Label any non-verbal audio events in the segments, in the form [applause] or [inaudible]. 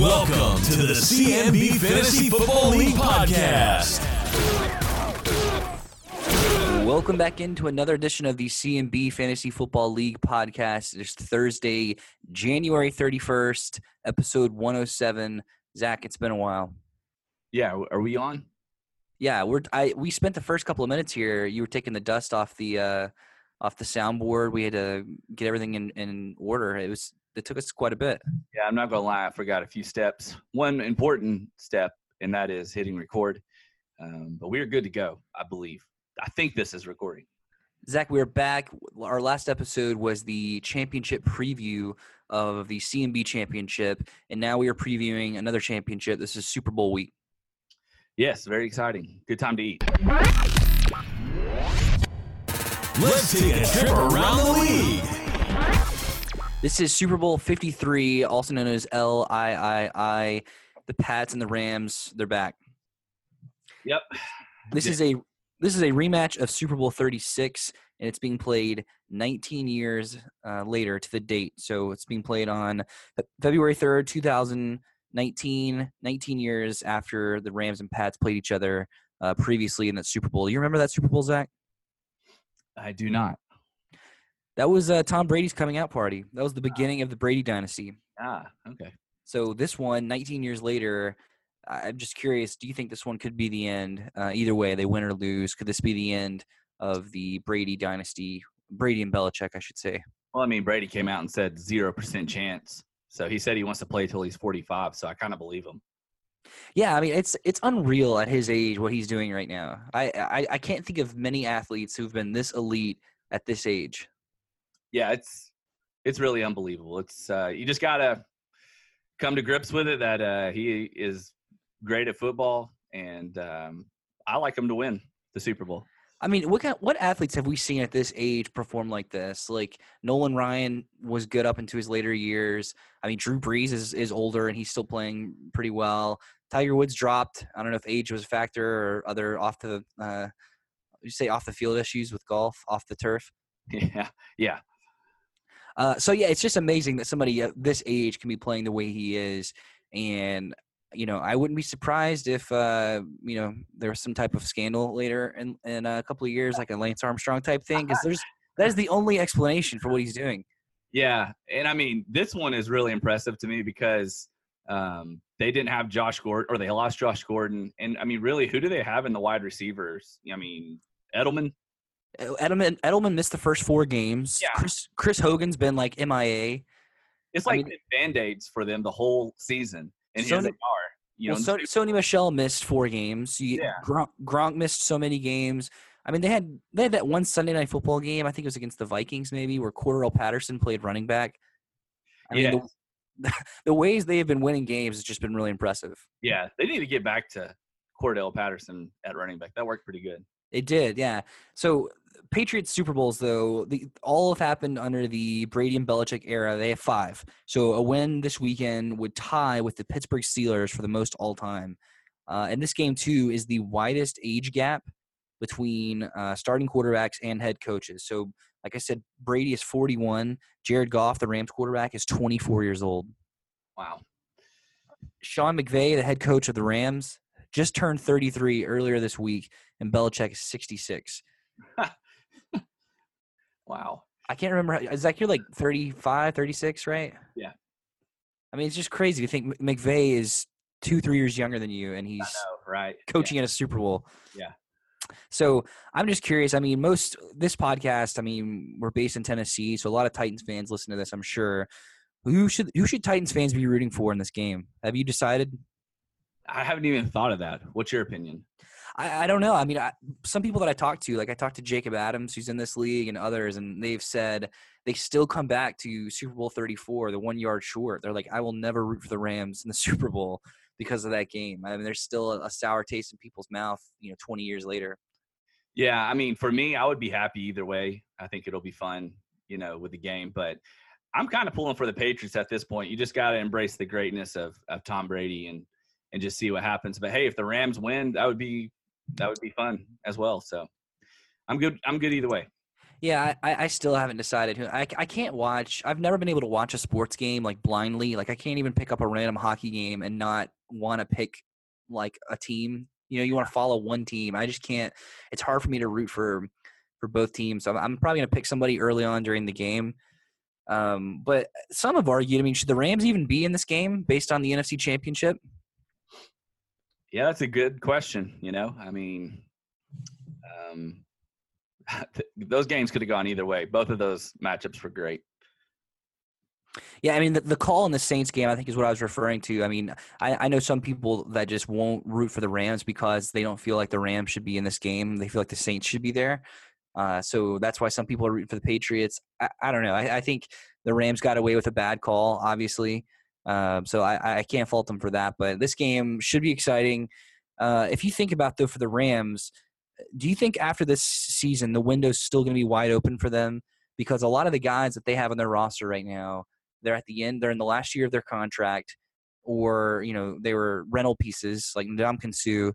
Welcome to the CMB Fantasy Football League podcast. Welcome back into another edition of the CMB Fantasy Football League podcast. It's Thursday, January 31st, episode 107. Zach, it's been a while. Yeah, are we on? Yeah, we're I we spent the first couple of minutes here. You were taking the dust off the uh off the soundboard. We had to get everything in, in order. It was it took us quite a bit. Yeah, I'm not gonna lie, I forgot a few steps. One important step, and that is hitting record. Um, but we're good to go, I believe. I think this is recording. Zach, we're back. Our last episode was the championship preview of the CMB championship, and now we are previewing another championship. This is Super Bowl week. Yes, very exciting. Good time to eat. Let's take a trip around the league. This is Super Bowl 53, also known as LIII. The Pats and the Rams, they're back. Yep. This is a this is a rematch of Super Bowl 36, and it's being played 19 years uh, later to the date. So it's being played on February 3rd, 2019, 19 years after the Rams and Pats played each other uh, previously in that Super Bowl. You remember that Super Bowl, Zach? I do not. That was uh, Tom Brady's coming out party. That was the beginning of the Brady dynasty. Ah, okay. So this one, 19 years later, I'm just curious. Do you think this one could be the end? Uh, either way, they win or lose. Could this be the end of the Brady dynasty? Brady and Belichick, I should say. Well, I mean, Brady came out and said zero percent chance. So he said he wants to play till he's 45. So I kind of believe him. Yeah, I mean it's it's unreal at his age what he's doing right now. I I, I can't think of many athletes who've been this elite at this age. Yeah, it's it's really unbelievable. It's uh, you just gotta come to grips with it that uh, he is great at football, and um, I like him to win the Super Bowl. I mean, what kind, what athletes have we seen at this age perform like this? Like Nolan Ryan was good up into his later years. I mean, Drew Brees is is older and he's still playing pretty well. Tiger Woods dropped. I don't know if age was a factor or other off the uh, you say off the field issues with golf, off the turf. [laughs] Yeah, yeah, Uh, so yeah, it's just amazing that somebody at this age can be playing the way he is, and you know, I wouldn't be surprised if uh, you know there was some type of scandal later in in a couple of years, like a Lance Armstrong type thing, because there's that is the only explanation for what he's doing. yeah. And I mean, this one is really impressive to me because um, they didn't have Josh Gordon, or they lost Josh Gordon, and I mean, really, who do they have in the wide receivers? I mean, Edelman. Edelman Edelman missed the first four games. Yeah. Chris Chris Hogan's been like MIA. It's I like band aids for them the whole season, and here Sony- they are. You know, well, so, Sony Michel missed four games. You, Yeah. Gronk, Gronk missed so many games. I mean, they had they had that one Sunday night football game. I think it was against the Vikings, maybe, where Cordarrelle Patterson played running back. I mean, yeah, the, [laughs] the ways they have been winning games has just been really impressive. yeah. They need to get back to Cordarrelle Patterson at running back. That worked pretty good. It did, yeah. So Patriots Super Bowls, though, the, all have happened under the Brady and Belichick era. They have five. So a win this weekend would tie with the Pittsburgh Steelers for the most all time. Uh, and this game too is the widest age gap between uh, starting quarterbacks and head coaches. So, like I said, Brady is 41. Jared Goff, the Rams quarterback, is 24 years old. Wow. Sean McVay, the head coach of the Rams, just turned 33 earlier this week, and Belichick is 66. [laughs] Wow. I can't remember. how- Zach, you're like 35, 36, right? Yeah. I mean, it's just crazy to think McVay is two, three years younger than you, and he's know, right? coaching in a Super Bowl. Yeah. So I'm just curious. I mean, most this podcast. I mean, we're based in Tennessee, so a lot of Titans fans listen to this. I'm sure. Who should who should Titans fans be rooting for in this game? Have you decided? I haven't even thought of that. What's your opinion? I, I don't know. I mean, I, some people that I talked to, like I talked to Jacob Adams, who's in this league, and others, and they've said they still come back to Super Bowl 34, the one yard short. They're like, I will never root for the Rams in the [laughs] Super Bowl because of that game. I mean, there's still a, a sour taste in people's mouth, you know, 20 years later. Yeah, I mean, for me, I would be happy either way. I think it'll be fun, you know, with the game. But I'm kind of pulling for the Patriots at this point. You just got to embrace the greatness of, of Tom Brady and and just see what happens. But hey, if the Rams win, that would be that would be fun as well. So I'm good. I'm good either way. Yeah, I, I still haven't decided who. I, I can't watch. I've never been able to watch a sports game like blindly. Like I can't even pick up a random hockey game and not want to pick like a team. You know, you want to follow one team. I just can't. It's hard for me to root for for both teams. So I'm, I'm probably gonna pick somebody early on during the game. Um, but some have argued. I mean, should the Rams even be in this game based on the NFC Championship? Yeah, that's a good question. You know, I mean, um, [laughs] those games could have gone either way. Both of those matchups were great. Yeah, I mean the, the call in the Saints game, I think, is what I was referring to. I mean, I, I know some people that just won't root for the Rams because they don't feel like the Rams should be in this game. They feel like the Saints should be there. Uh, so that's why some people are rooting for the Patriots. I, I don't know. I, I, think the Rams got away with a bad call, obviously. Um, so I, I can't fault them for that. But this game should be exciting. Uh, if you think about though, for the Rams, do you think after this season the window's still going to be wide open for them? Because a lot of the guys that they have on their roster right now, they're at the end, they're in the last year of their contract, or you know they were rental pieces like Ndamukong Suh.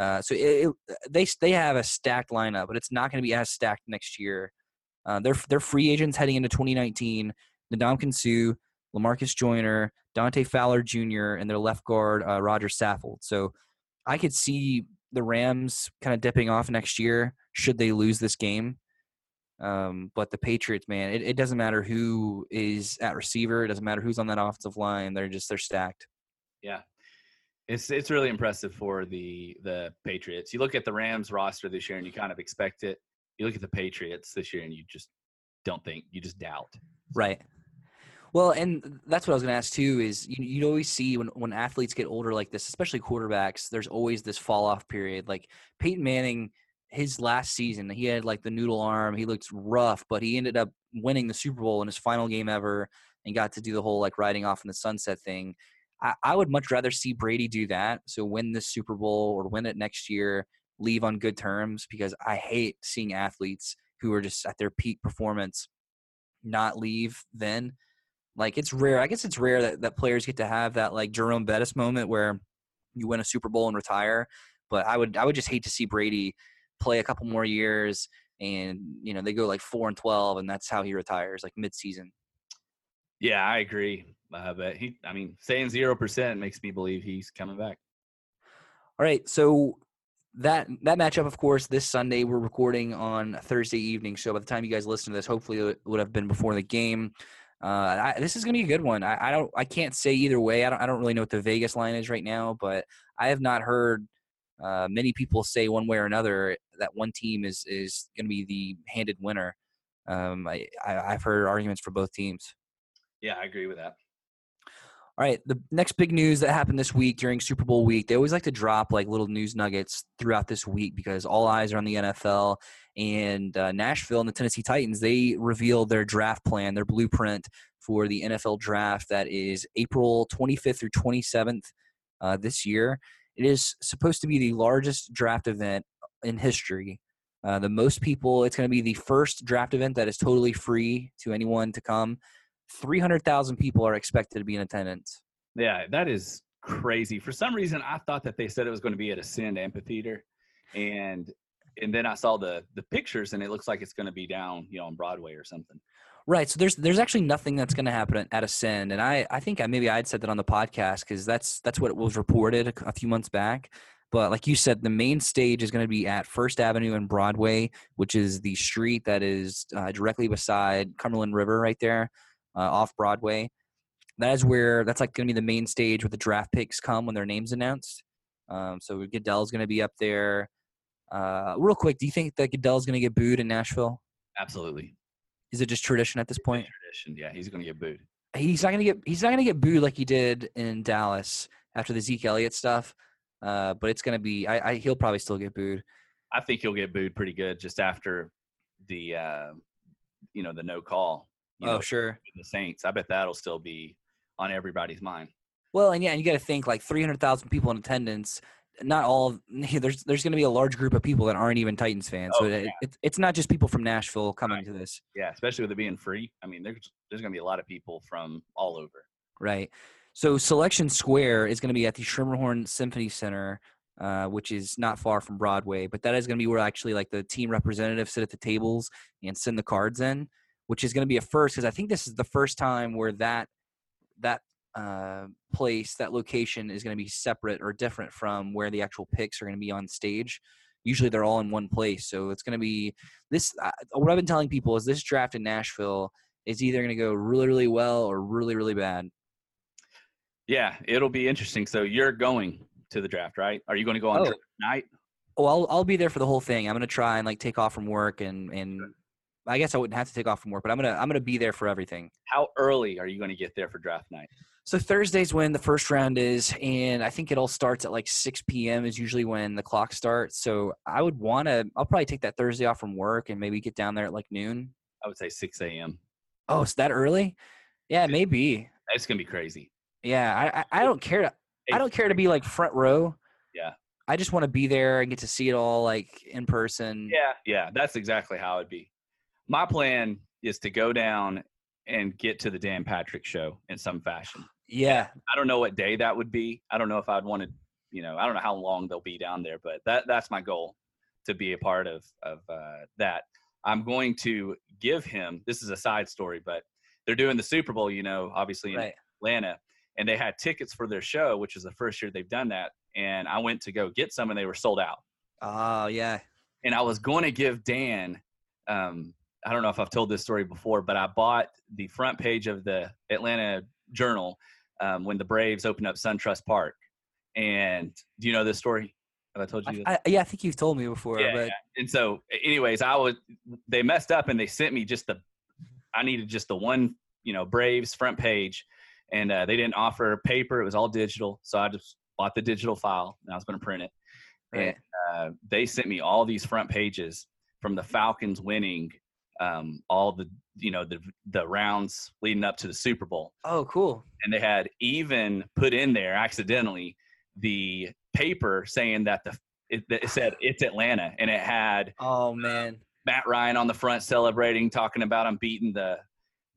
Uh, so it, it, they they have a stacked lineup, but it's not going to be as stacked next year. Uh, they're they're free agents heading into 2019. Ndamukong Suh, Lamarcus Joyner, Dante Fowler Jr., and their left guard uh, Roger Saffold. So I could see the Rams kind of dipping off next year should they lose this game. Um, but the Patriots, man, it, it doesn't matter who is at receiver. It doesn't matter who's on that offensive line. They're just they're stacked. Yeah, it's it's really impressive for the the Patriots. You look at the Rams roster this year, and you kind of expect it. You look at the Patriots this year, and you just don't think. You just doubt. Right. Well, and that's what I was going to ask too. Is you you always see when when athletes get older like this, especially quarterbacks, there's always this fall off period. Like Peyton Manning, his last season, he had like the noodle arm. He looked rough, but he ended up winning the Super Bowl in his final game ever, and got to do the whole like riding off in the sunset thing. I, I would much rather see Brady do that. So win this Super Bowl or win it next year, leave on good terms because I hate seeing athletes who are just at their peak performance not leave then like it's rare. I guess it's rare that, that players get to have that like Jerome Bettis moment where you win a Super Bowl and retire. But I would I would just hate to see Brady play a couple more years and you know they go like four and twelve and that's how he retires like mid season. Yeah, I agree. Uh, but he, I mean, saying zero percent makes me believe he's coming back. All right, so that that matchup, of course, this Sunday we're recording on Thursday evening. So by the time you guys listen to this, hopefully it would have been before the game. Uh, I, this is going to be a good one. I, I, don't. I can't say either way. I don't. I don't really know what the Vegas line is right now, but I have not heard uh, many people say one way or another that one team is is going to be the handed winner. Um, I, I have heard arguments for both teams. Yeah, I agree with that. All right, the next big news that happened this week during Super Bowl week, they always like to drop like little news nuggets throughout this week because all eyes are on the NFL and uh, Nashville and the Tennessee Titans. They revealed their draft plan, their blueprint for the NFL draft that is April 25th through 27th uh, this year. It is supposed to be the largest draft event in history. Uh, the most people, it's going to be the first draft event that is totally free to anyone to come 300,000 people are expected to be in attendance. Yeah, that is crazy. For some reason, I thought that they said it was going to be at Ascend Amphitheater, and and then I saw the the pictures, and it looks like it's going to be down, you know, on Broadway or something. Right. So there's there's actually nothing that's going to happen at Ascend, and I I think I maybe I'd said that on the podcast because that's that's what was reported a, a few months back. But like you said, the main stage is going to be at First Avenue and Broadway, which is the street that is uh, directly beside Cumberland River, right there uh, off Broadway. That is where that's like going to be the main stage where the draft picks come when their names announced. Um, so Goodell's going to be up there. Uh, real quick, do you think that Goodell's going to get booed in Nashville? Absolutely. Is it just tradition at this point? Tradition, yeah. He's going to get booed. He's not going to get. He's not going to get booed like he did in Dallas after the Zeke Elliott stuff. Uh, but it's going to be. I, I, he'll probably still get booed. I think he'll get booed pretty good just after the, uh, you know, the no call you oh, know, sure. The Saints. I bet that'll still be on everybody's mind. Well, and yeah, and you got to think like 300,000 people in attendance. Not all. [laughs] There's there's going to be a large group of people that aren't even Titans fans. Oh, so yeah. it, it's not just people from Nashville coming right. to this. Yeah, especially with it being free. I mean, there's there's going to be a lot of people from all over. Right. So Selection Square is going to be at the Schermerhorn Symphony Center uh, which is not far from Broadway. But that is going to be where actually like the team representatives sit at the tables and send the cards in, which is going to be a first because I think this is the first time where that that uh, place, that location is going to be separate or different from where the actual picks are going to be on stage. Usually they're all in one place, so it's going to be this. Uh, what I've been telling people is this draft in Nashville is either going to go really, really well or really, really bad. Yeah, it'll be interesting. So you're going to the draft, right? Are you going to go on Oh. night? Oh, I'll I'll be there for the whole thing. I'm gonna try and like take off from work and and I guess I wouldn't have to take off from work, but I'm gonna I'm gonna be there for everything. How early are you going to get there for draft night? So Thursday's when the first round is, and I think it all starts at like 6 p.m. is usually when the clock starts. So I would want to. I'll probably take that Thursday off from work and maybe get down there at like noon. I would say 6 a.m. Oh, it's that early? Yeah, maybe. It's going to be crazy. Yeah, I I, I don't care to I don't care to be like front row. Yeah. I just want to be there and get to see it all like in person. Yeah, yeah, that's exactly how it'd be. My plan is to go down and get to the Dan Patrick show in some fashion. Yeah. I don't know what day that would be. I don't know if I'd want to, you know, I don't know how long they'll be down there, but that that's my goal to be a part of of uh, that. I'm going to give him. This is a side story, but they're doing the Super Bowl, you know, obviously in Right. Atlanta, and they had tickets for their show, which is the first year they've done that. And I went to go get some, and they were sold out. Oh yeah. and I was going to give Dan. Um, I don't know if I've told this story before, but I bought the front page of the Atlanta Journal um, when the Braves opened up SunTrust Park. And do you know this story? Have I told you? I, I, yeah, I think you've told me before, Yeah, but and so, anyways, I was they messed up and they sent me just the I needed just the one you know Braves front page, and uh, they didn't offer paper; it was all digital. So I just bought the digital file and I was going to print it. right. uh, they sent me all these front pages from the Falcons winning um, all the you know the the rounds leading up to the Super Bowl, Oh, cool. and they had even put in there accidentally the paper saying that the it, it said it's Atlanta, and it had Oh man. Matt Ryan on the front celebrating, talking about him beating the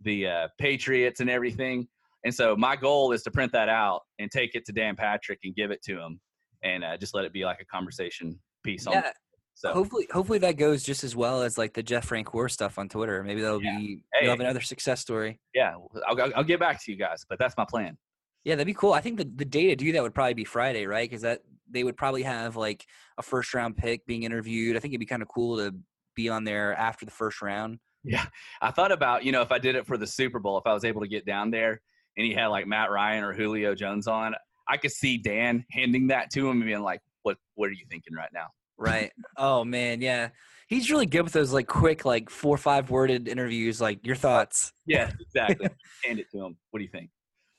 the uh, Patriots and everything. And so my goal is to print that out and take it to Dan Patrick and give it to him, and uh, just let it be like a conversation piece. On Yeah. So Hopefully, hopefully that goes just as well as like the Jeff Francoeur stuff on Twitter. Maybe that'll Yeah. be Hey. you'll have another success story. yeah, I'll, I'll, I'll get back to you guys, but that's my plan. Yeah, that'd be cool. I think the, the day to do that would probably be Friday, right? Because that they would probably have like a first round pick being interviewed. I think it'd be kind of cool to be on there after the first round. Yeah, I thought about you know if I did it for the Super Bowl, if I was able to get down there and he had like Matt Ryan or Julio Jones on, I could see Dan handing that to him and being like, "What What are you thinking right now?" Right. oh man, yeah. He's really good with those like quick, like four or five worded interviews. Like your uh, thoughts. Yeah, [laughs] exactly. Hand it to him. What do you think?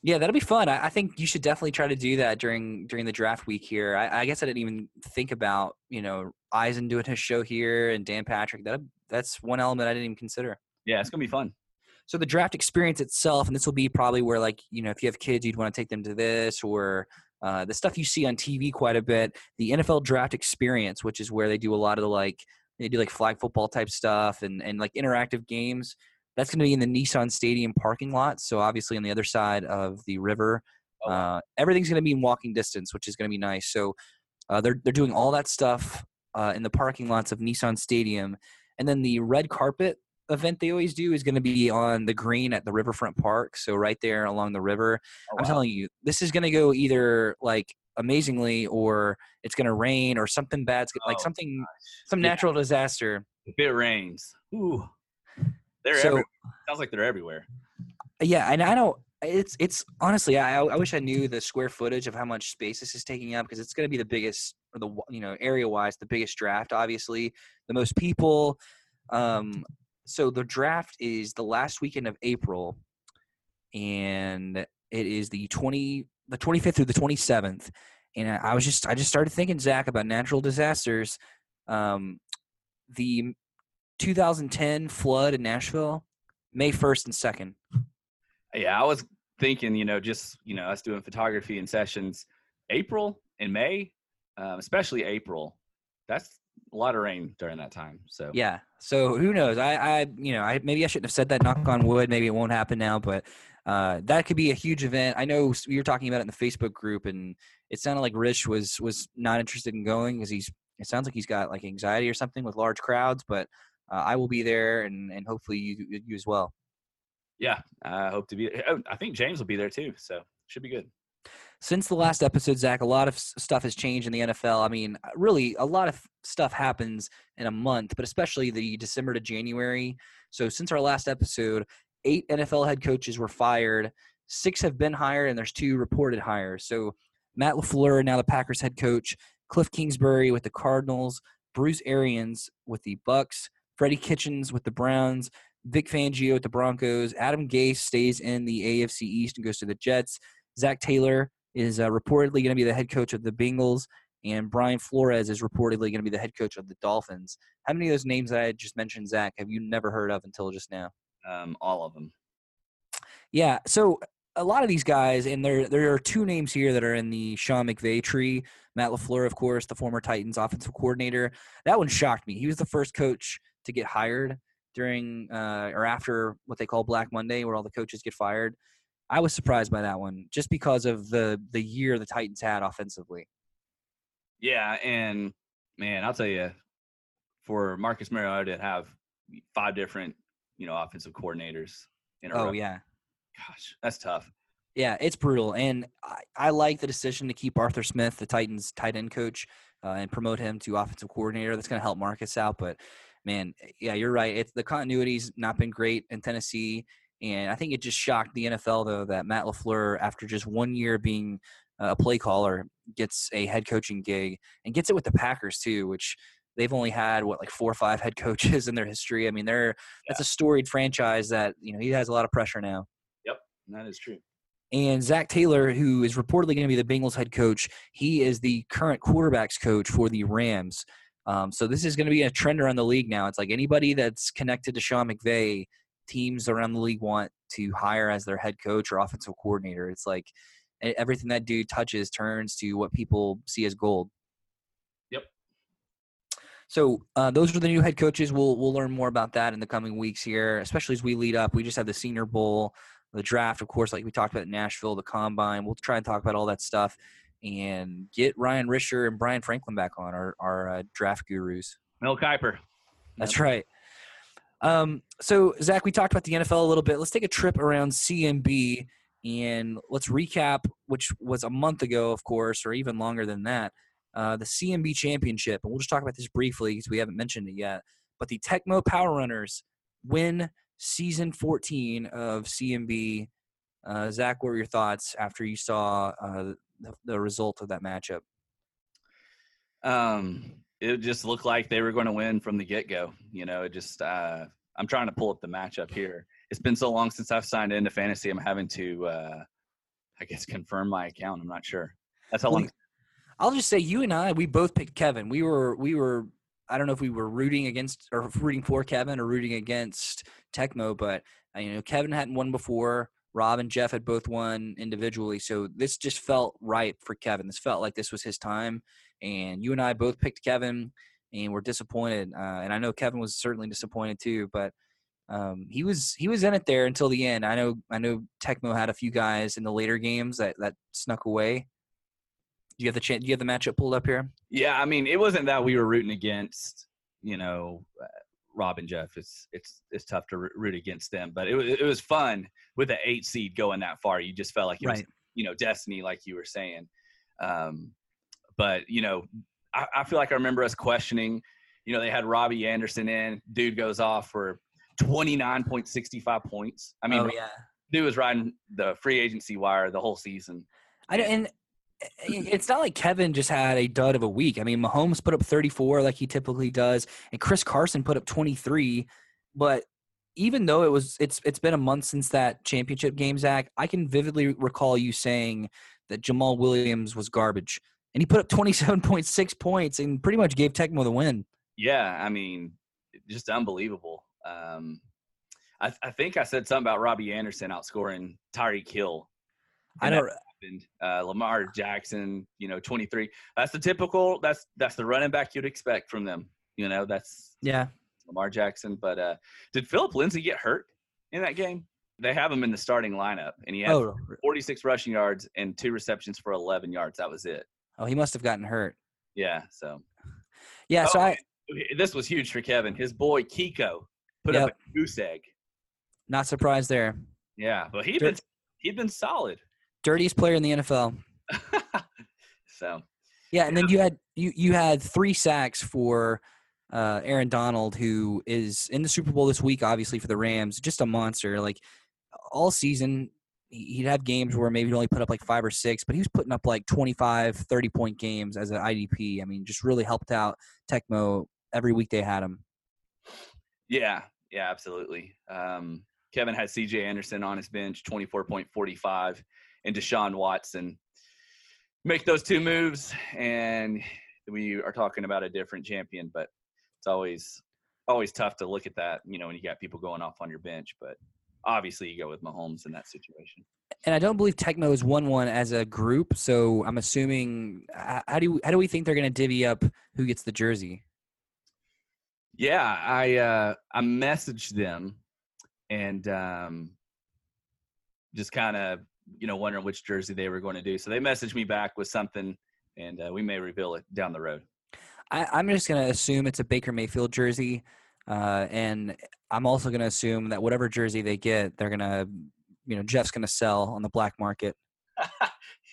Yeah, that'll be fun. I, I think you should definitely try to do that during during the draft week here. I, I guess I didn't even think about you know Eisen doing his show here and Dan Patrick. That that's one element I didn't even consider. Yeah, it's gonna be fun. So the draft experience itself, and this will be probably where like you know if you have kids, you'd want to take them to this or uh, the stuff you see on TV quite a bit. The NFL draft experience, which is where they do a lot of the like they do like flag football type stuff and and like interactive games. That's going to be in the Nissan Stadium parking lot. So obviously on the other side of the river. Oh. Uh, everything's going to be in walking distance, which is going to be nice. So uh, they're they're doing all that stuff uh, in the parking lots of Nissan Stadium, and then the red carpet event they always do is going to be on the green at the Riverfront Park. So right there along the river. Oh, I'm telling you, this is going to go either like amazingly, or it's going to rain, or something bad's go- like Oh, something some Yeah. natural disaster. If it rains, ooh, they're So- everywhere. Sounds like they're everywhere. Yeah, and I don't. It's it's honestly, I I wish I knew the square footage of how much space this is taking up because it's going to be the biggest, or the you know area wise, the biggest draft. Obviously, the most people. Um, so the draft is the last weekend of April, and it is the twenty the twenty fifth through the twenty seventh. And I was just I just started thinking, Zach, about natural disasters. Um, the 2010 flood in Nashville, May 1st and 2nd. Yeah, I was thinking, you know, just you know, us doing photography and sessions, April and May, um, especially April. That's a lot of rain during that time. So Yeah. So who knows? I, I, you know, I maybe I shouldn't have said that. Knock on wood. Maybe it won't happen now, but uh, that could be a huge event. I know you were talking about it in the Facebook group, and it sounded like Rich was was not interested in going because he's. It sounds like he's got like anxiety or something with large crowds, but uh, I will be there, and and hopefully you you as well. Yeah, I hope to be. Oh, I think James will be there too, so should be good. Since the last episode, Zach, a lot of stuff has changed in the NFL. I mean, uh, really, a lot of stuff happens in a month, but especially the December to January. So since our last episode, eight NFL head coaches were fired. Six have been hired, and there's two reported hires. So Matt LaFleur, now the Packers head coach, Cliff Kingsbury with the Cardinals, Bruce Arians with the Bucks, Freddie Kitchens with the Browns, Vic Fangio with the Broncos, Adam Gase stays in the AFC East and goes to the Jets. Zac Taylor is uh, reportedly going to be the head coach of the Bengals, and Brian Flores is reportedly going to be the head coach of the Dolphins. How many of those names that I just mentioned, Zach, have you never heard of until just now? Um, all of them. Yeah. So a lot of these guys, and there there are two names here that are in the Sean McVay tree. Matt LaFleur, of course, the former Titans offensive coordinator. That one shocked me. He was the first coach to get hired during uh, or after what they call Black Monday, where all the coaches get fired. I was surprised by that one, just because of the the year the Titans had offensively. Yeah, and man, I'll tell you, for Marcus Mariota to have five different, you know, offensive coordinators in a Oh row, yeah, gosh, that's tough. yeah, it's brutal, and I, I like the decision to keep Arthur Smith, the Titans tight end coach, uh, and promote him to offensive coordinator. That's going to help Marcus out, but man, yeah, you're right. It's the continuity's not been great in Tennessee. And I think it just shocked the NFL though that Matt LaFleur, after just one year being a play caller, gets a head coaching gig and gets it with the Packers too, which they've only had what like four or five head [laughs] coaches in their history. I mean, they're that's a storied franchise that you know he has a lot of pressure now. Yep, that is true. And Zac Taylor, who is reportedly going to be the Bengals head coach, he is the current quarterbacks coach for the Rams. Um, so this is going to be a trend around the league now. It's like anybody that's connected to Sean McVay, teams around the league want to hire as their head coach or offensive coordinator. It's like everything that dude touches turns to what people see as gold. Yep. So uh, those are the new head coaches. We'll we'll learn more about that in the coming weeks here, especially as we lead up. We just have the Senior Bowl, the draft, of course, like we talked about in Nashville, the combine. We'll try and talk about all that stuff and get Ryan Risher and Brian Franklin back on our our uh, draft gurus. Mel Kiper. That's right. Um, so Zach, we talked about the NFL a little bit. Let's take a trip around CMB and let's recap, which was a month ago, of course, or even longer than that. Uh, the CMB Championship, and we'll just talk about this briefly because we haven't mentioned it yet. But the Tecmo Power Runners win season 14 of CMB. Uh, Zach, what were your thoughts after you saw uh, the, the result of that matchup? Um, it just looked like they were going to win from the get go. You know, it just uh, I'm trying to pull up the matchup here. It's been so long since I've signed into fantasy. I'm having to, uh, I guess, confirm my account. I'm not sure. That's how long. I'll just say you and I, we both picked Kevin. We were we were I don't know if we were rooting against or rooting for Kevin or rooting against Tecmo, but uh, you know Kevin hadn't won before. Rob and Jeff had both won individually, so this just felt right for Kevin. This felt like this was his time, and you and I both picked Kevin, and we're disappointed. Uh, and I know Kevin was certainly disappointed too, but um, he was he was in it there until the end. I know I know Tecmo had a few guys in the later games that that snuck away. Do you have the chance? Do you have the matchup pulled up here? Yeah, I mean, it wasn't that we were rooting against, you know, uh, Rob and Jeff. It's it's it's tough to root against them, but it was it was fun with the eight seed going that far. You just felt like it was, you know, destiny, like you were saying. Um, but you know, I, I feel like I remember us questioning. You know, they had Robbie Anderson in. Dude goes off for twenty nine point sixty five points. I mean, oh yeah. dude was riding the free agency wire the whole season. I and eh, eh, it's not like Kevin just had a dud of a week. I mean, Mahomes put up 34 like he typically does, and Chris Carson put up 23. But even though it was it's it's been a month since that championship game, Zach, I can vividly recall you saying that Jamaal Williams was garbage, and he put up 27.6 points and pretty much gave Tecmo the win. Yeah, I mean, just unbelievable. Um, I, I think I said something about Robbie Anderson outscoring Tyreek Hill. I And don't. that happened. Uh, Lamar Jackson, you know, 23. That's the typical. That's that's the running back you'd expect from them. You know, that's Yeah, Lamar Jackson. But uh, did Phillip Lindsay get hurt in that game? They have him in the starting lineup, and he had Oh, 46 rushing yards and two receptions for 11 yards. That was it. Oh, he must have gotten hurt. Yeah. So Yeah, so Oh, I this was huge for Kevin. His boy Kiko put up a goose egg. not surprised there. Yeah, but he'd been he'd been solid. Dirtiest player in the NFL. [laughs] so Yeah, and then you had you you had three sacks for uh, Aaron Donald, who is in the Super Bowl this week, obviously for the Rams. Just a monster. Like all season, he'd have games where maybe he'd only put up like five or six, but he was putting up like 25, 30 point games as an IDP. I mean, just really helped out Tecmo every week they had him. yeah, yeah, absolutely. Um, Kevin had C.J. Anderson on his bench, 24.45, and Deshaun Watson. Make those two moves, and we are talking about a different champion. But it's always always tough to look at that, you know, when you got people going off on your bench. But obviously, you go with Mahomes in that situation. And I don't believe Tecmo is one-one as a group, so I'm assuming. How do you, how do we think they're going to divvy up who gets the jersey? Yeah, I uh, I messaged them and um, just kind of you know wondering which jersey they were going to do. So they messaged me back with something, and uh, we may reveal it down the road. I, I'm just going to assume it's a Baker Mayfield jersey, uh, and I'm also going to assume that whatever jersey they get, they're going to, you know, Jeff's going to sell on the black market. [laughs]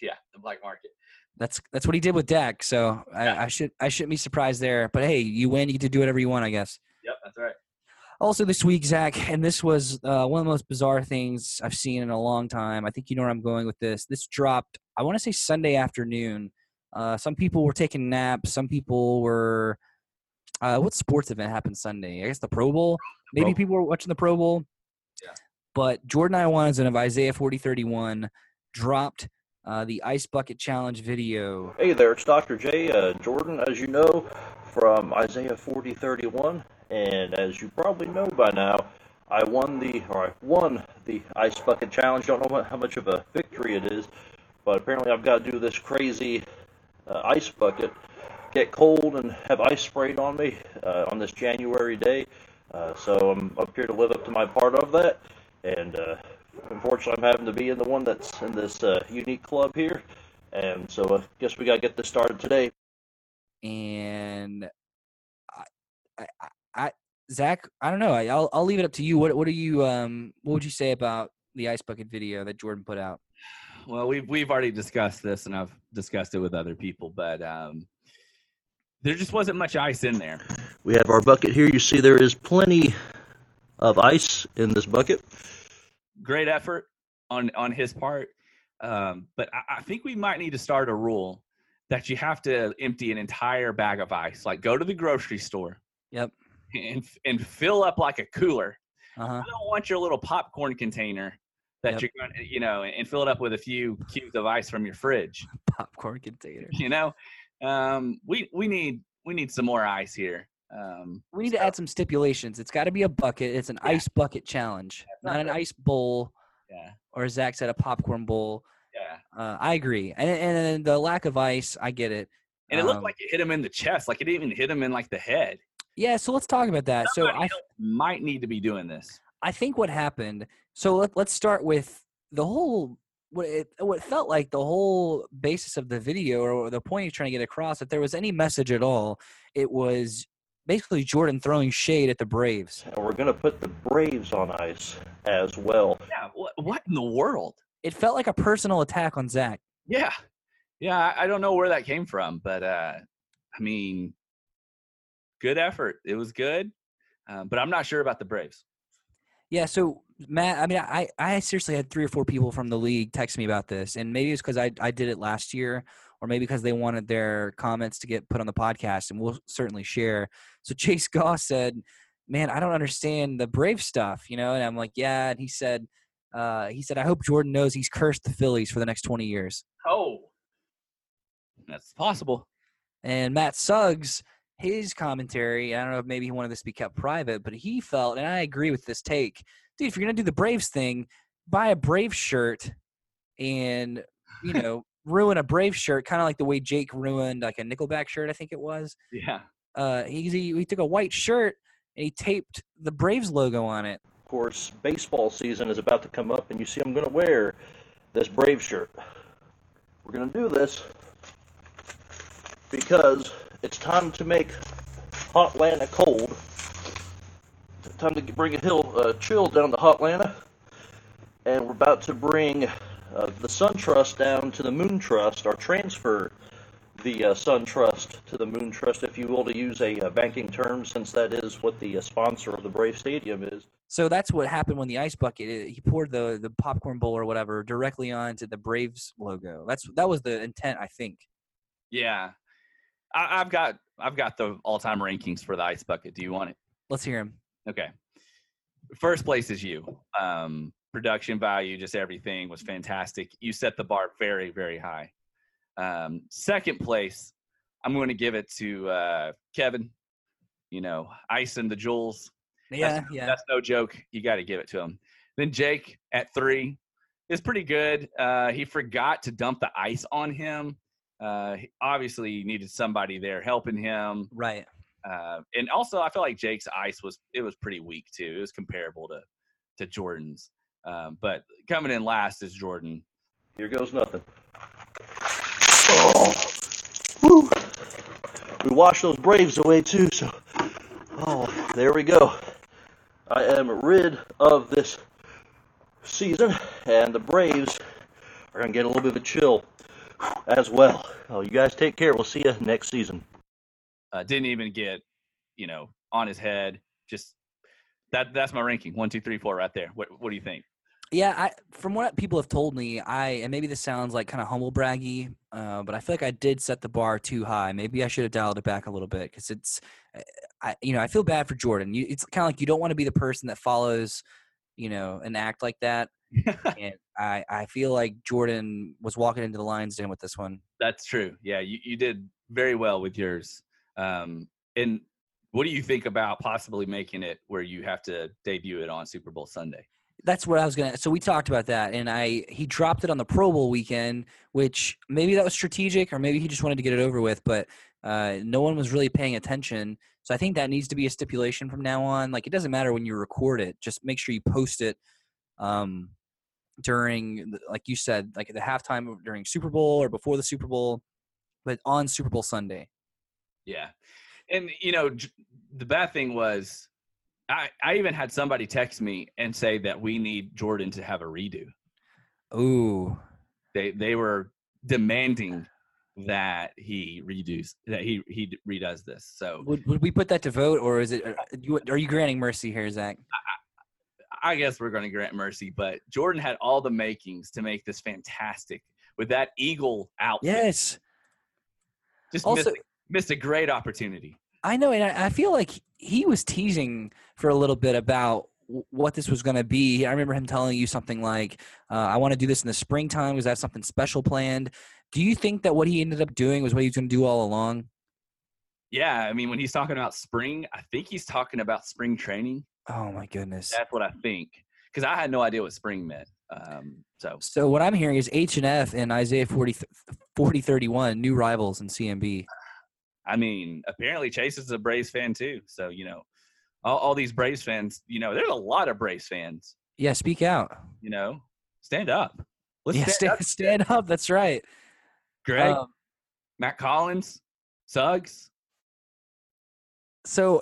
yeah, the black market. That's that's what he did with Dak. So I, Yeah. I should I shouldn't be surprised there. But hey, you win, you get to do whatever you want, I guess. Yep, that's right. Also this week, Zach, and this was uh, one of the most bizarre things I've seen in a long time. I think you know where I'm going with this. This dropped, I want to say Sunday afternoon. Uh, some people were taking naps. Some people were. Uh, what sports event happened Sunday? I guess the Pro Bowl. Maybe Bowl. people were watching the Pro Bowl. Yeah. But Jordan Iwanson of Isaiah 4031 dropped uh, the Ice Bucket Challenge video. Hey there, it's Dr. J. Uh, Jordan, as you know, from Isaiah 40:31, and as you probably know by now, I won the or I won the ice bucket challenge. Don't know what, how much of a victory it is, but apparently I've got to do this crazy uh, ice bucket, get cold and have ice sprayed on me uh, on this January day. Uh, so I'm up here to live up to my part of that, and uh, unfortunately I'm having to be in the one that's in this uh, unique club here. And so I guess we got to get this started today. and I, I, I, I Zach, I don't know. I, I'll I'll leave it up to you. What what do you um what would you say about the ice bucket video that Jordan put out? Well, we've we've already discussed this, and I've discussed it with other people, but um, there just wasn't much ice in there. We have our bucket here. You see there is plenty of ice in this bucket. Great effort on on his part, um, but I, I think we might need to start a rule that you have to empty an entire bag of ice. Like go to the grocery store Yep. and and fill up like a cooler. Uh huh. I don't want your little popcorn container that Yep. you're going to, you know, and fill it up with a few cubes of ice from your fridge. [laughs] Popcorn container. You know, um, we we need we need some more ice here. Um, We need to add some stipulations. It's got to be a bucket. It's an Yeah. ice bucket challenge, not not an ice bowl, yeah, or Zach said, a popcorn bowl. yeah. Uh, I agree, and and then the lack of ice, I get it. And it looked Um, like it hit him in the chest. Like it didn't even hit him in like the head. Yeah, so let's talk about that. So I might need to be doing this. I think what happened. So let, let's start with the whole what it what felt like the whole basis of the video or the point he's trying to get across. If there was any message at all, it was basically Jordan throwing shade at the Braves. And we're going to put the Braves on ice as well. Yeah. What, what in the world? It felt like a personal attack on Zach. Yeah. Yeah. I, I don't know where that came from, but uh, I mean, good effort. It was good, um, but I'm not sure about the Braves. Yeah, so Matt, I mean, I, I seriously had three or four people from the league text me about this, and maybe it's because I, I did it last year, or maybe because they wanted their comments to get put on the podcast, and we'll certainly share. So [laughs] Chase Goss said, "Man, I don't understand the Brave stuff," you know, and I'm like, "Yeah," and he said, uh, "He said I hope Jordan knows he's cursed the Phillies for the next 20 years." Oh, that's possible. And Matt Suggs, his commentary, I don't know if maybe he wanted this to be kept private, but he felt, and I agree with this take, dude, if you're gonna do the Braves thing, buy a Brave shirt and you [laughs] know, ruin a Brave shirt, kind of like the way Jake ruined like a Nickelback shirt, I think it was. Yeah. Uh he he, he took a white shirt and he taped the Braves logo on it. Of course, baseball season is about to come up, and you see I'm going to wear this Brave shirt. We're going to do this because it's time to make hot Hotlanta cold. It's time to bring a hill uh, chill down to Hotlanta, and we're about to bring uh, the Sun Trust down to the Moon Trust, or transfer the uh, Sun Trust to the Moon Trust, if you will, to use a uh, banking term, since that is what the uh, sponsor of the Brave Stadium is. So that's what happened when the ice bucket it, he poured the the popcorn bowl or whatever directly onto the Braves logo. That's that was the intent, I think. Yeah, I, I've got I've got the all time rankings for the ice bucket. Do you want it? Let's hear him. Okay. First place is you. Um, production value, just everything was fantastic. You set the bar very, very high. Um, second place, I'm going to give it to uh, Kevin. You know, ice and the jewels. Yeah, that's, yeah. That's no joke. You got to give it to him. Then Jake at three is pretty good. Uh, he forgot to dump the ice on him. Uh, he obviously needed somebody there helping him. Right. Uh, and also, I feel like Jake's ice was it was pretty weak too. It was comparable to to Jordan's. Um, but coming in last is Jordan. Here goes nothing. Oh, whew. We washed those Braves away too, so. Oh, there we go. I am rid of this season, and the Braves are going to get a little bit of a chill as well. Oh, you guys take care. We'll see you next season. Uh, didn't even get you know on his head. Just that that's my ranking one two three four right there. What what do you think? Yeah, I, from what people have told me, I and maybe this sounds like kind of humble braggy, uh, but I feel like I did set the bar too high. Maybe I should have dialed it back a little bit because it's, I you know I feel bad for Jordan. You, it's kind of like you don't want to be the person that follows, you know, an act like that. [laughs] and I I feel like Jordan was walking into the lion's den with this one. That's true. Yeah, you, you did very well with yours. Um, and what do you think about possibly making it where you have to debut it on Super Bowl Sunday? That's what I was gonna. So we talked about that, and I he dropped it on the Pro Bowl weekend, which maybe that was strategic, or maybe he just wanted to get it over with. But uh, no one was really paying attention, so I think that needs to be a stipulation from now on. Like it doesn't matter when you record it, just make sure you post it um, during, like you said, like the halftime during Super Bowl or before the Super Bowl, but on Super Bowl Sunday. Yeah. And you know, the bad thing was I, I even had somebody text me and say that we need Jordan to have a redo. Ooh, They they were demanding that he redoes that he he redoes this. So would would we put that to vote, or is it? Are you, are you granting mercy here, Zach? I guess we're going to grant mercy, but Jordan had all the makings to make this fantastic with that eagle outfit. Yes. Just Also- missed, missed a great opportunity. I know, and I, I feel like he was teasing for a little bit about what this was going to be. I remember him telling you something like, uh, "I want to do this in the springtime. Was that something special planned?" Do you think that what he ended up doing was what he was going to do all along? Yeah, I mean, when he's talking about spring, I think he's talking about spring training. Oh my goodness! That's what I think because I had no idea what spring meant. Um, so So what I'm hearing is H and F and Isaiah 40, 40 31, new rivals in CMB. I mean, apparently Chase is a Braves fan too. So you know, all, all these Braves fans, you know, there's a lot of Braves fans. Yeah, speak out. You know, stand up. Let's yeah, [laughs] stand, stand, up. stand up. That's right. Greg, Um, Matt Collins, Suggs. So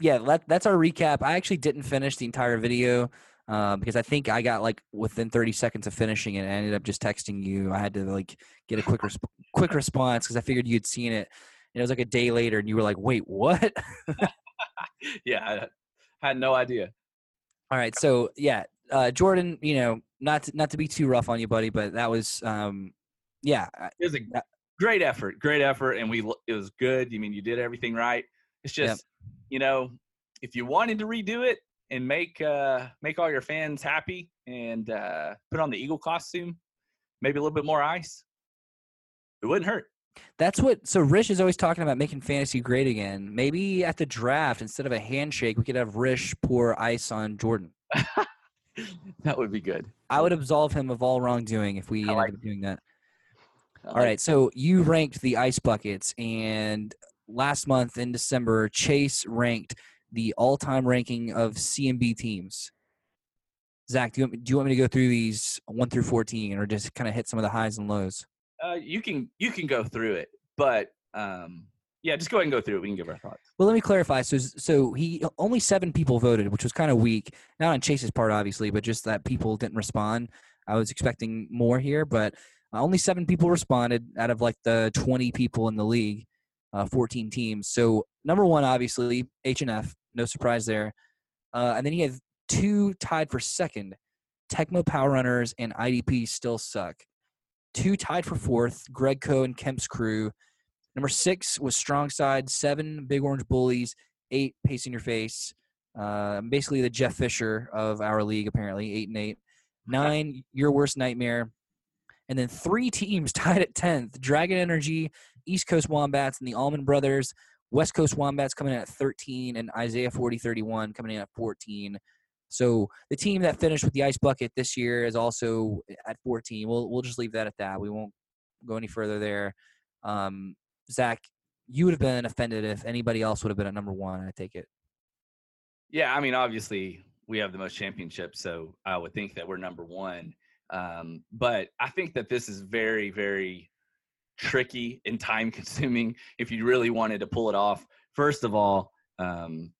yeah that, that's our recap i actually didn't finish the entire video uh, because i think i got like within 30 seconds of finishing it and i ended up just texting you i had to like get a quick resp- quick response because i figured you'd seen it and it was like a day later and you were like wait what [laughs] Yeah, I had no idea. all right so yeah uh, jordan you know not to, not to be too rough on you buddy but that was um yeah It was a great effort, great effort, and we it was good. You mean you did everything right? It's Yep. just you know, if you wanted to redo it and make uh make all your fans happy and uh put on the eagle costume, maybe a little bit more ice, it wouldn't hurt. That's what. So Rish is always talking about making fantasy great again. Maybe at the draft, instead of a handshake, we could have Rish pour ice on Jordan. [laughs] that would be good. I would absolve him of all wrongdoing if we ended like up doing that. All right. So you ranked the ice buckets, and last month in December, Chase ranked the all-time ranking of CMB teams. Zach, do you, want, do you want me to go through these one through fourteen, or just kind of hit some of the highs and lows? Uh, you can you can go through it, but um, yeah, just go ahead and go through it. We can give our thoughts. Well, let me clarify. So, so he only seven people voted, which was kind of weak. Not on Chase's part, obviously, but just that people didn't respond. I was expecting more here, but uh, only seven people responded out of like the 20 people in the league, uh, 14 teams. So number one, obviously H and F, no surprise there. Uh, and then he had two tied for second. Tecmo Power Runners and IDP still suck. Two tied for fourth. Greg Co and Kemp's crew. Number six was Strong Side. Seven Big Orange Bullies. Eight Pacing Your Face. Uh, basically the Jeff Fisher of our league, apparently eight and eight. Nine Your Worst Nightmare. And then three teams [laughs] tied at tenth: Dragon Energy, East Coast Wombats, and the Allman Brothers. West Coast Wombats coming in at 13, and Isaiah 4031 coming in at 14. So the team that finished with the ice bucket this year is also at 14. We'll we'll just leave that at that. We won't go any further there. Um, Zach, you would have been offended if anybody else would have been at number one. I take it. Yeah, I mean, obviously we have the most championships, so I would think that we're number one. Um, but I think that this is very, very tricky and time consuming if you really wanted to pull it off. First of all, um,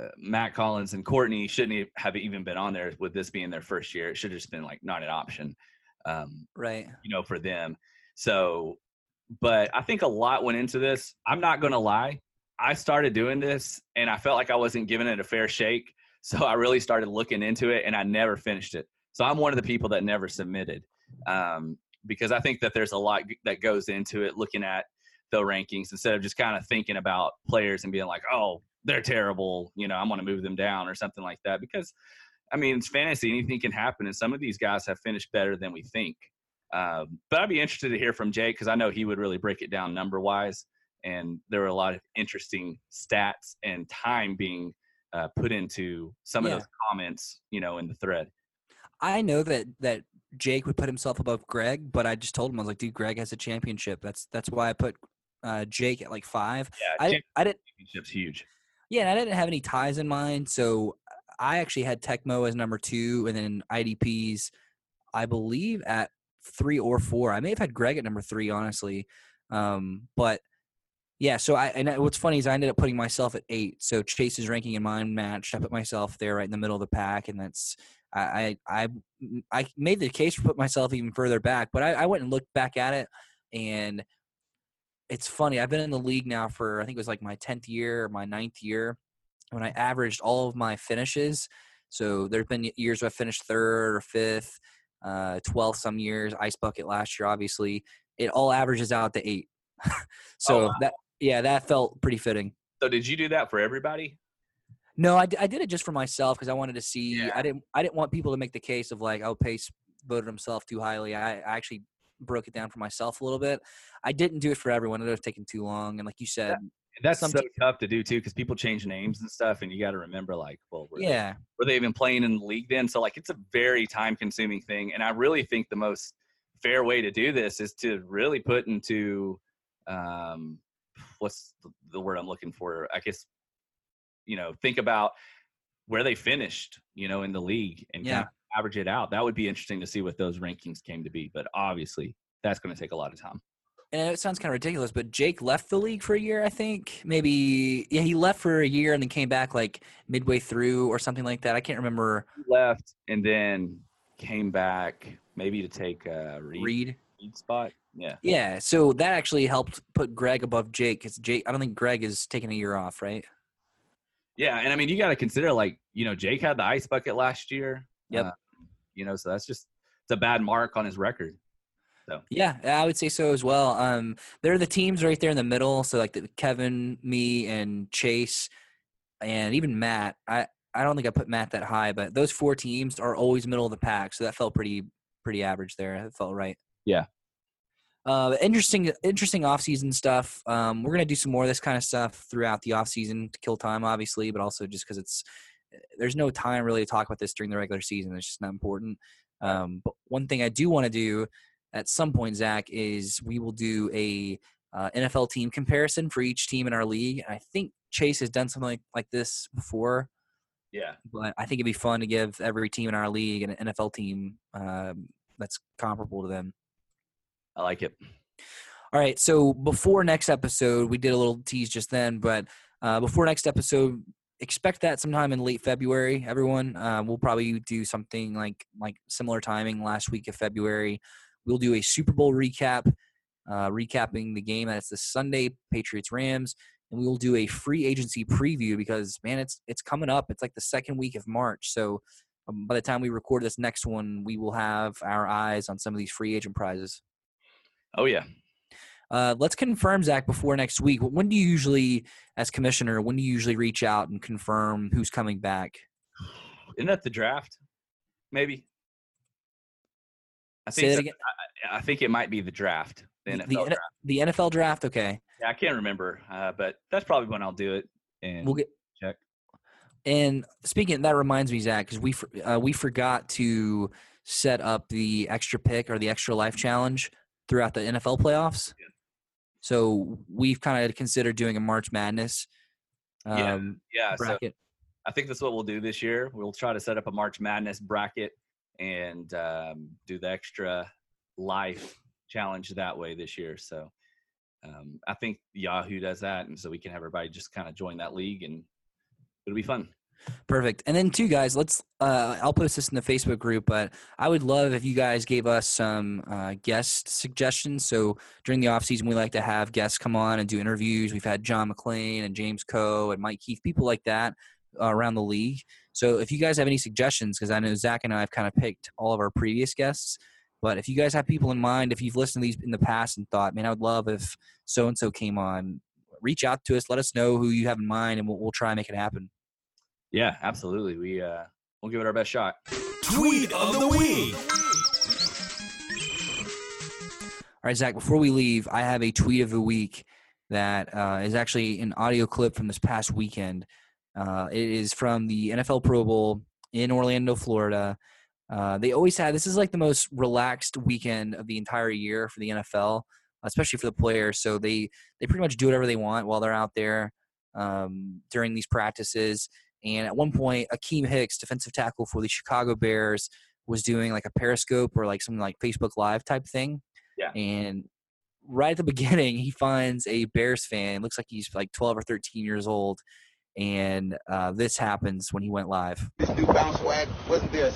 uh, Matt Collins and Courtney shouldn't have even been on there with this being their first year. It should have just been like not an option, um, right? You know, for them. So, but I think a lot went into this. I'm not going to lie. I started doing this and I felt like I wasn't giving it a fair shake. So I really started looking into it and I never finished it. So I'm one of the people that never submitted um, because I think that there's a lot that goes into it looking at the rankings instead of just kind of thinking about players and being like, oh, they're terrible. You know, I'm going to move them down or something like that. Because, I mean, it's fantasy. Anything can happen. And some of these guys have finished better than we think. Um, but I'd be interested to hear from Jake because I know he would really break it down number wise. And there were a lot of interesting stats and time being uh, put into some yeah. of those comments, you know, in the thread. I know that that Jake would put himself above Greg, but I just told him I was like, dude, Greg has a championship. That's that's why I put uh, Jake at like five. Yeah, I, I didn't. Championship's huge. Yeah, and I didn't have any ties in mind, so I actually had Tecmo as number two, and then IDPs, I believe at three or four. I may have had Greg at number three, honestly, um, but yeah. So I and what's funny is I ended up putting myself at eight. So Chase's ranking and mine matched. I put myself there right in the middle of the pack, and that's I I I made the case for put myself even further back, but I, I went and looked back at it, and it's funny. I've been in the league now for I think it was like my tenth year, or my ninth year, when I averaged all of my finishes. So there's been years where I finished third or fifth, uh, 12th some years, ice bucket last year, obviously. It all averages out to eight. [laughs] so oh, wow. that yeah, that felt pretty fitting. So did you do that for everybody? No, I, I did it just for myself because I wanted to see. Yeah. I didn't I didn't want people to make the case of like, oh, Pace voted himself too highly. I, I actually broke it down for myself a little bit. I didn't do it for everyone. It would have taken too long. And like you said, that's so tough to do too because people change names and stuff, and you got to remember like, well, were yeah, they, were they even playing in the league then? So like, it's a very time consuming thing, and I really think the most fair way to do this is to really put into um, what's the word I'm looking for? I guess you know think about where they finished, you know, in the league and yeah. kind of average it out. That would be interesting to see what those rankings came to be. But obviously, that's going to take a lot of time. And it sounds kind of ridiculous, but Jake left the league for a year, I think. Maybe, yeah, he left for a year and then came back like midway through or something like that. I can't remember. He left and then came back maybe to take a Reed, Reed. Spot. Yeah. Yeah. So that actually helped put Greg above Jake because Jake, I don't think Greg is taking a year off, right? Yeah, and I mean, you got to consider like you know Jake had the ice bucket last year. Yep. Uh, you know, so that's just it's a bad mark on his record. So yeah, I would say so as well. Um, there are the teams right there in the middle. So like the Kevin, me, and Chase, and even Matt. I I don't think I put Matt that high, but those four teams are always middle of the pack. So that felt pretty pretty average there. It felt right. Yeah. Uh, interesting, interesting off-season stuff. Um, we're gonna do some more of this kind of stuff throughout the off-season to kill time, obviously, but also just because it's there's no time really to talk about this during the regular season. It's just not important. Um, but one thing I do want to do at some point, Zach, is we will do a uh, NFL team comparison for each team in our league. I think Chase has done something like, like this before. Yeah. but I think it'd be fun to give every team in our league an NFL team um, that's comparable to them. I like it. All right. So before next episode, we did a little tease just then, but uh, before next episode, expect that sometime in late February. Everyone, uh, we'll probably do something like like similar timing last week of February. We'll do a Super Bowl recap, uh, recapping the game. That's the Sunday Patriots Rams, and we will do a free agency preview because man, it's it's coming up. It's like the second week of March, so. Um, by the time we record this next one, we will have our eyes on some of these free agent prizes. Oh yeah. Uh, let's confirm, Zach, before next week. When do you usually, as commissioner, when do you usually reach out and confirm who's coming back? Isn't that the draft? Maybe. I Say think that. I, I think it might be the draft. The The, NFL the, draft. the NFL draft. Okay, Yeah, I can't remember, uh, but that's probably when I'll do it. And we'll get. check. And speaking, that reminds me, Zach, because we uh, we forgot to set up the extra pick or the extra life challenge throughout the NFL playoffs. Yeah. So we've kind of considered doing a March Madness Yeah, um, yeah, so bracket. I think that's what we'll do this year. We'll try to set up a March Madness bracket and um, do the extra life challenge that way this year. So um, I think Yahoo does that, and so we can have everybody just kind of join that league, and it'll be fun. Perfect. And then two guys, let's uh I'll post this in the Facebook group, but I would love if you guys gave us some uh guest suggestions. So during the off season we like to have guests come on and do interviews. We've had John McClain and James Coe and Mike Keith, people like that uh, around the league. So if you guys have any suggestions, because I know Zach and I have kind of picked all of our previous guests, but if you guys have people in mind, if you've listened to these in the past and thought, man, I would love if so and so came on, reach out to us, let us know who you have in mind, and we'll, we'll try and make it happen. Yeah, absolutely. We uh, we'll give it our best shot. Tweet of the week. All right, Zach, before we leave, I have a tweet of the week that uh, is actually an audio clip from this past weekend. Uh, it is from the NFL Pro Bowl in Orlando, Florida. Uh, they always have this is like the most relaxed weekend of the entire year for the NFL, especially for the players. So they they pretty much do whatever they want while they're out there um, during these practices. And at one point, Akiem Hicks, defensive tackle for the Chicago Bears, was doing like a Periscope or like something like Facebook Live type thing. Yeah. And right at the [laughs] beginning, he finds a Bears fan. Looks like he's like 12 or 13 years old. And uh, this happens when he went live. This new bounce swag wasn't there.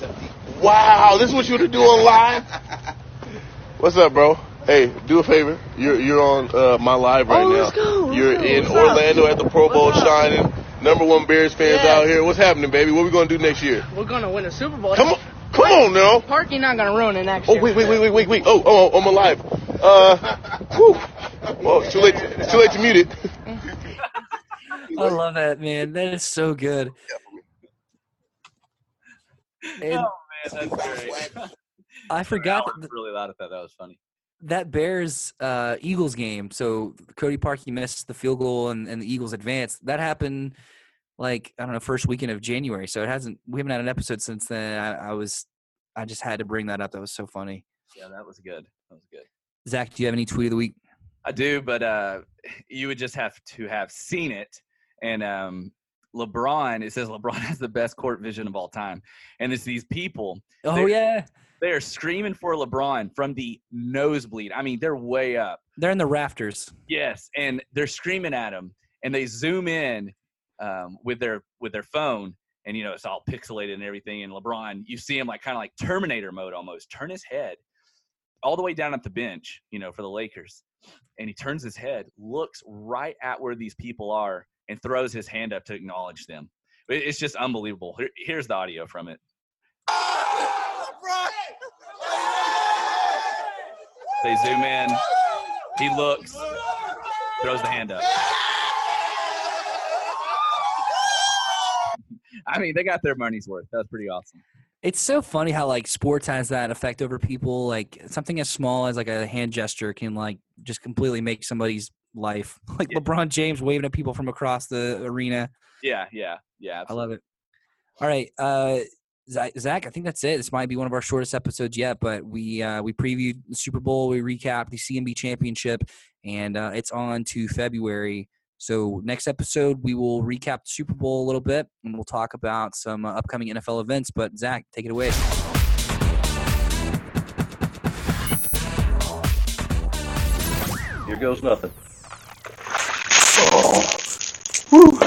Wow, this is what you were doing live? [laughs] What's up, bro? Hey, do a favor. You're you're on uh, my live right Oh, now. let's go, you're go. in What's up? Orlando at the Pro Bowl shining. Number one Bears fans Yeah. out here. What's happening, baby? What we gonna do next year? We're gonna win a Super Bowl. Come on, come on now. Parkey not gonna ruin it next Oh year. wait, wait, wait, wait, wait, wait. Oh, oh, oh, I'm alive. Uh, whew. Well, it's too late. It's too late to mute it. I love that, man. That is so good. And oh man, that's great. I forgot I that really loud at that. That was funny. That Bears uh, Eagles game. So Cody Parkey missed the field goal and, and the Eagles advanced. That happened like I don't know first weekend of January. So it hasn't. We haven't had an episode since then. I, I was I just had to bring that up. That was so funny. Yeah, that was good. That was good. Zach, do you have any tweet of the week? I do, but uh, you would just have to have seen it. And um, LeBron, it says LeBron [laughs] has the best court vision of all time, and it's these people. Oh yeah, They are screaming for LeBron from the nosebleed. I mean, they're way up. they're in the rafters. Yes, and they're screaming at him, and they zoom in um, with their with their phone, and you know it's all pixelated and everything. And LeBron, you see him like kind of like Terminator mode almost, turn his head all the way down at the bench, you know, for the Lakers, and he turns his head, looks right at where these people are, and throws his hand up to acknowledge them. It's just unbelievable. Here's the audio from it. They zoom in. He looks, throws the hand up. [laughs] I mean, they got their money's worth. That was pretty awesome. It's so funny how like sports has that effect over people. Like something as small as like a hand gesture can like just completely make somebody's life. [laughs] Like Yeah. LeBron James waving at people from across the arena. Yeah, yeah, yeah. I love it. All right, uh, Zach, Zach, I think that's it. This might be one of our shortest episodes yet, but we uh, we previewed the Super Bowl, we recapped the CMB Championship, and uh, it's on to February. So next episode we will recap the Super Bowl a little bit, and we'll talk about some uh, upcoming NFL events. But Zach, take it away. Here goes nothing. Oh, whew.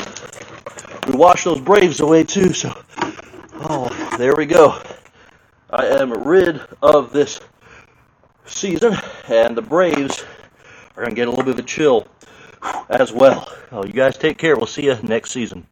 We washed those Braves away too, so. There we go. I am rid of this season, and the Braves are going to get a little bit of a chill as well. Oh, you guys take care. We'll see you next season.